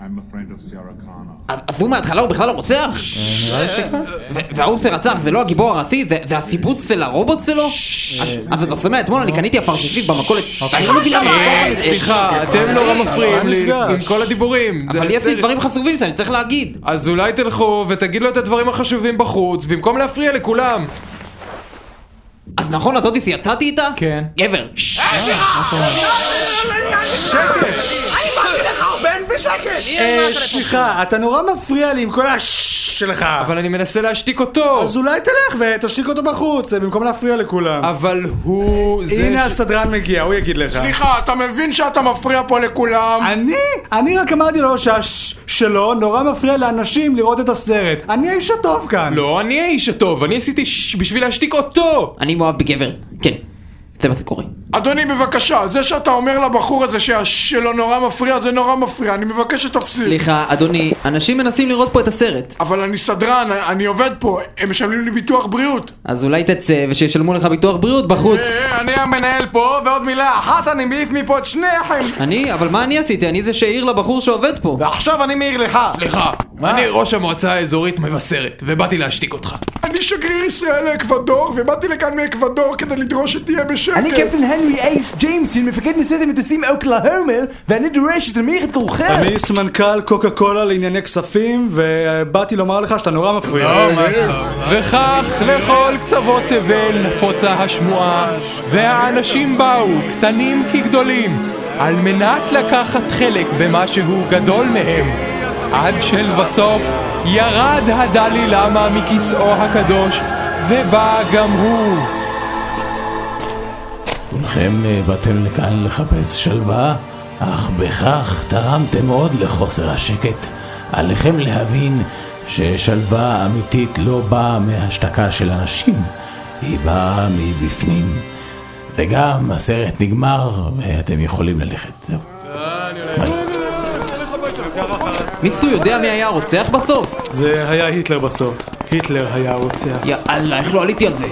I'm a friend of Sierra Connor. אז אז הוא מההתחלה הוא בכלל לא רוצח? ו- וההוא שרצח זה לא הגיבור הראשי? זה הסיבוץ של הרובוט שלו? אז- אתה שומע, אתמול אני קניתי אפרספית במכולת, אני לא. אה, סליחה, אתם נורא מפריעים לי? עם כל הדיבורים. אבל יש לי דברים חשובים שאני צריך להגיד. אז אולי תלכו ותגידו את הדברים החשובים בחוץ, במקום להפריע לכולם. אז נכון אז אודיס יצאתי איתה? כן. גבר. אה, סליחה, אתה נורא מפריע לי עם כל הש שלך. אבל אני מנסה להשתיק אותו. אז אולי תלך ותשתיק אותו בחוץ, אה, במקום להפריע לכולם. אבל הוא... זה הנה ש- הסדרן מגיע, הוא יגיד לך. סליחה, אתה מבין שאתה מפריע פה לכולם? אני? אני רק אמרתי לו שהש שלו נורא מפריע לאנשים לראות את הסרט. אני האיש הטוב כאן. לא, אני האיש הטוב, אני עשיתי שש בשביל להשתיק אותו! אני מאוהב בגבר. כן. זה מה שקורה. אדוני, בבקשה, זה שאתה אומר לבחור הזה שהשלו נורא מפריע, זה נורא מפריע, אני מבקש שתפסיק. סליחה, אדוני, אנשים מנסים לראות פה את הסרט. אבל אני סדרן, אני עובד פה, הם משלמים לי ביטוח בריאות. אז אולי תצא ושישלמו לך ביטוח בריאות בחוץ. אה, אני המנהל פה, ועוד מילה אחת אני מעיף מפה את שניכם! אני? אבל מה אני עשיתי? אני זה שהעיר לבחור שעובד פה. ועכשיו אני מעיר לך! סליחה, אני ראש המועצה האזורית מבשרת, ובאתי להשתיק אותך. אני שגריר ישראל לאקוודור, ובאתי לכאן מאקוודור כדי לדרוש שתהיה בשקט. אני קפטן הנרי אייס ג'יימסון, מפקד מסעד המטוסים אוקלהומה, ואני דורש שתנמיך את קולכם! אני סמנכ"ל קוקה קולה לענייני כספים, ובאתי לומר לך שאתה נורא מפריע. וכך לכל קצוות תבל נפוצה השמועה, והאנשים באו, קטנים כגדולים, על מנת לקחת חלק במה שהוא גדול מהם, עד שלבסוף ירד הדלי למה מכיסאו הקדוש, ובא גם הוא. כולכם אה, באתם לכאן לחפש שלווה, אך בכך תרמתם מאוד לחוסר השקט. עליכם להבין ששלווה אמיתית לא באה מהשתקה של אנשים, היא באה מבפנים. וגם הסרט נגמר ואתם יכולים ללכת. זהו. מישהו יודע מי היה הרוצח בסוף? זה היה היטלר בסוף. היטלר היה הרוצח. יאללה, איך לא עליתי על זה?